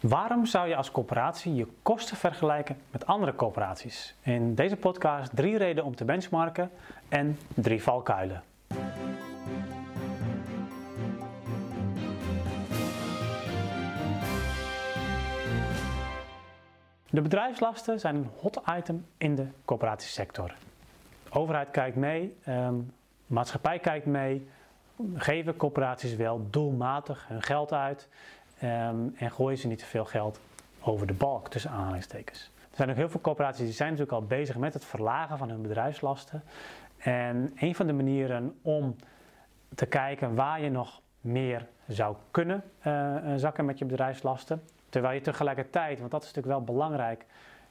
Waarom zou je als coöperatie je kosten vergelijken met andere coöperaties? In deze podcast drie redenen om te benchmarken en drie valkuilen. De bedrijfslasten zijn een hot item in de coöperatiesector. De overheid kijkt mee, um, maatschappij kijkt mee, geven coöperaties wel doelmatig hun geld uit Ehm, en gooien ze niet te veel geld over de balk, tussen aanhalingstekens. Er zijn ook heel veel corporaties die zijn natuurlijk al bezig met het verlagen van hun bedrijfslasten. En een van de manieren om te kijken waar je nog meer zou kunnen uh, zakken met je bedrijfslasten, terwijl je tegelijkertijd, want dat is natuurlijk wel belangrijk,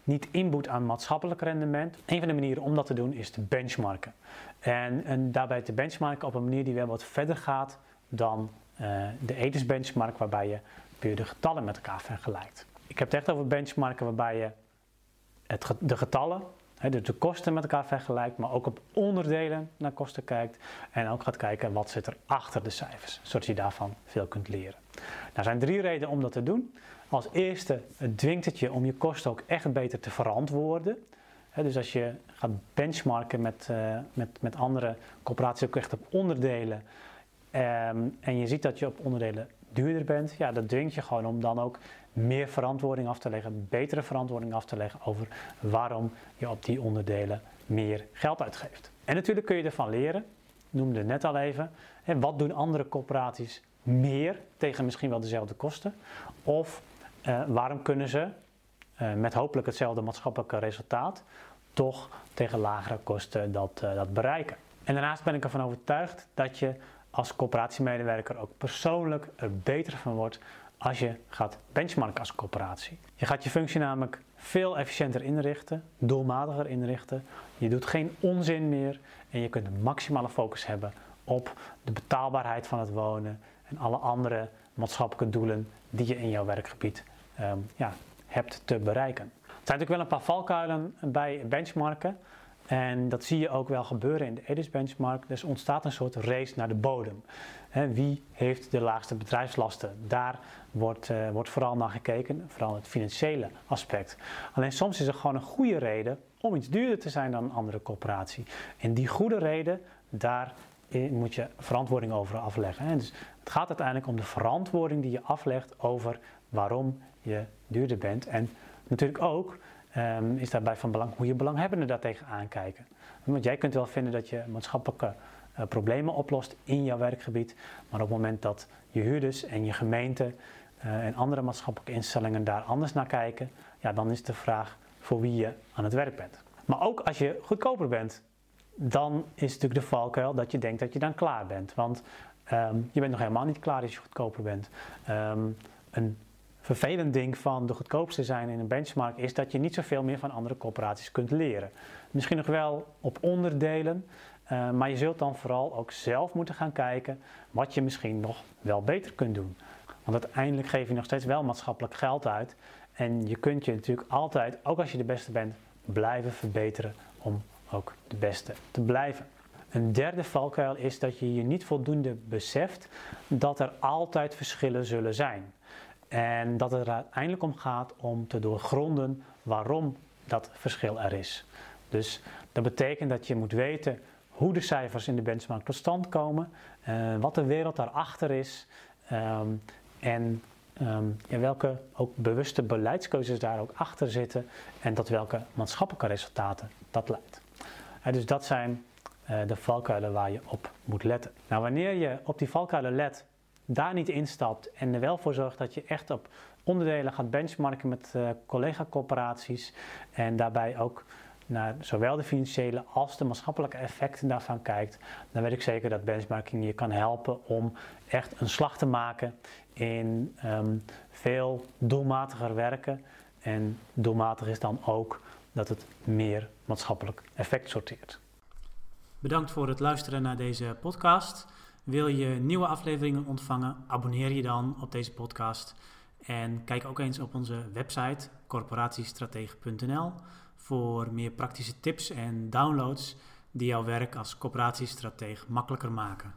niet inboet aan maatschappelijk rendement. Een van de manieren om dat te doen is te benchmarken. En, en daarbij te benchmarken op een manier die wel wat verder gaat dan uh, de EDIS benchmark waarbij je puur de getallen met elkaar vergelijkt. Ik heb het echt over benchmarken waarbij je het, de getallen, dus de kosten met elkaar vergelijkt, maar ook op onderdelen naar kosten kijkt en ook gaat kijken wat zit er achter de cijfers, zodat je daarvan veel kunt leren. Nou, er zijn drie redenen om dat te doen. Als eerste dwingt het je om je kosten ook echt beter te verantwoorden. dus als je gaat benchmarken met, uh, met, met andere corporaties ook echt op onderdelen, Ehm, en je ziet dat je op onderdelen duurder bent, ja, dat dwingt je gewoon om dan ook meer verantwoording af te leggen, betere verantwoording af te leggen over waarom je op die onderdelen meer geld uitgeeft. En natuurlijk kun je ervan leren, noemde net al even, en wat doen andere corporaties meer tegen misschien wel dezelfde kosten? Of uh, waarom kunnen ze uh, met hopelijk hetzelfde maatschappelijke resultaat toch tegen lagere kosten dat, uh, dat bereiken? En daarnaast ben ik ervan overtuigd dat je als coöperatiemedewerker ook persoonlijk er beter van wordt als je gaat benchmarken als coöperatie. Je gaat je functie namelijk veel efficiënter inrichten, doelmatiger inrichten. Je doet geen onzin meer en je kunt maximale focus hebben op de betaalbaarheid van het wonen en alle andere maatschappelijke doelen die je in jouw werkgebied um, ja, hebt te bereiken. Er zijn natuurlijk wel een paar valkuilen bij benchmarken. En dat zie je ook wel gebeuren in de EDIS benchmark. Dus ontstaat een soort race naar de bodem. wie heeft de laagste bedrijfslasten? Daar wordt, uh, wordt vooral naar gekeken, vooral het financiële aspect. Alleen soms is er gewoon een goede reden om iets duurder te zijn dan een andere corporatie. En die goede reden, daar moet je verantwoording over afleggen. Dus het gaat uiteindelijk om de verantwoording die je aflegt over waarom je duurder bent. En natuurlijk ook um, is daarbij van belang hoe je belanghebbenden daartegen aankijken. Want jij kunt wel vinden dat je maatschappelijke uh, problemen oplost in jouw werkgebied, maar op het moment dat je huurders en je gemeente uh, en andere maatschappelijke instellingen daar anders naar kijken, ja, dan is de vraag voor wie je aan het werk bent. Maar ook als je goedkoper bent, dan is natuurlijk de valkuil dat je denkt dat je dan klaar bent. Want um, je bent nog helemaal niet klaar als je goedkoper bent. Um, een vervelend ding van de goedkoopste zijn in een benchmark is dat je niet zoveel meer van andere corporaties kunt leren. Misschien nog wel op onderdelen, uh, maar je zult dan vooral ook zelf moeten gaan kijken wat je misschien nog wel beter kunt doen. Want uiteindelijk geef je nog steeds wel maatschappelijk geld uit en je kunt je natuurlijk altijd, ook als je de beste bent, blijven verbeteren om ook de beste te blijven. Een derde valkuil is dat je je niet voldoende beseft dat er altijd verschillen zullen zijn. En dat het er uiteindelijk om gaat om te doorgronden waarom dat verschil er is. Dus dat betekent dat je moet weten hoe de cijfers in de benchmark tot stand komen, uh, wat de wereld daarachter is um, en um, ja, welke ook bewuste beleidskeuzes daar ook achter zitten en tot welke maatschappelijke resultaten dat leidt. Uh, dus dat zijn uh, de valkuilen waar je op moet letten. Nou, wanneer je op die valkuilen let, daar niet instapt en er wel voor zorgt dat je echt op onderdelen gaat benchmarken met uh, collega-corporaties en daarbij ook naar zowel de financiële als de maatschappelijke effecten daarvan kijkt, dan weet ik zeker dat benchmarking je kan helpen om echt een slag te maken in um, veel doelmatiger werken. En doelmatig is dan ook dat het meer maatschappelijk effect sorteert. Bedankt voor het luisteren naar deze podcast. Wil je nieuwe afleveringen ontvangen? Abonneer je dan op deze podcast. En kijk ook eens op onze website corporatiestratege.nl voor meer praktische tips en downloads die jouw werk als corporatiestratege makkelijker maken.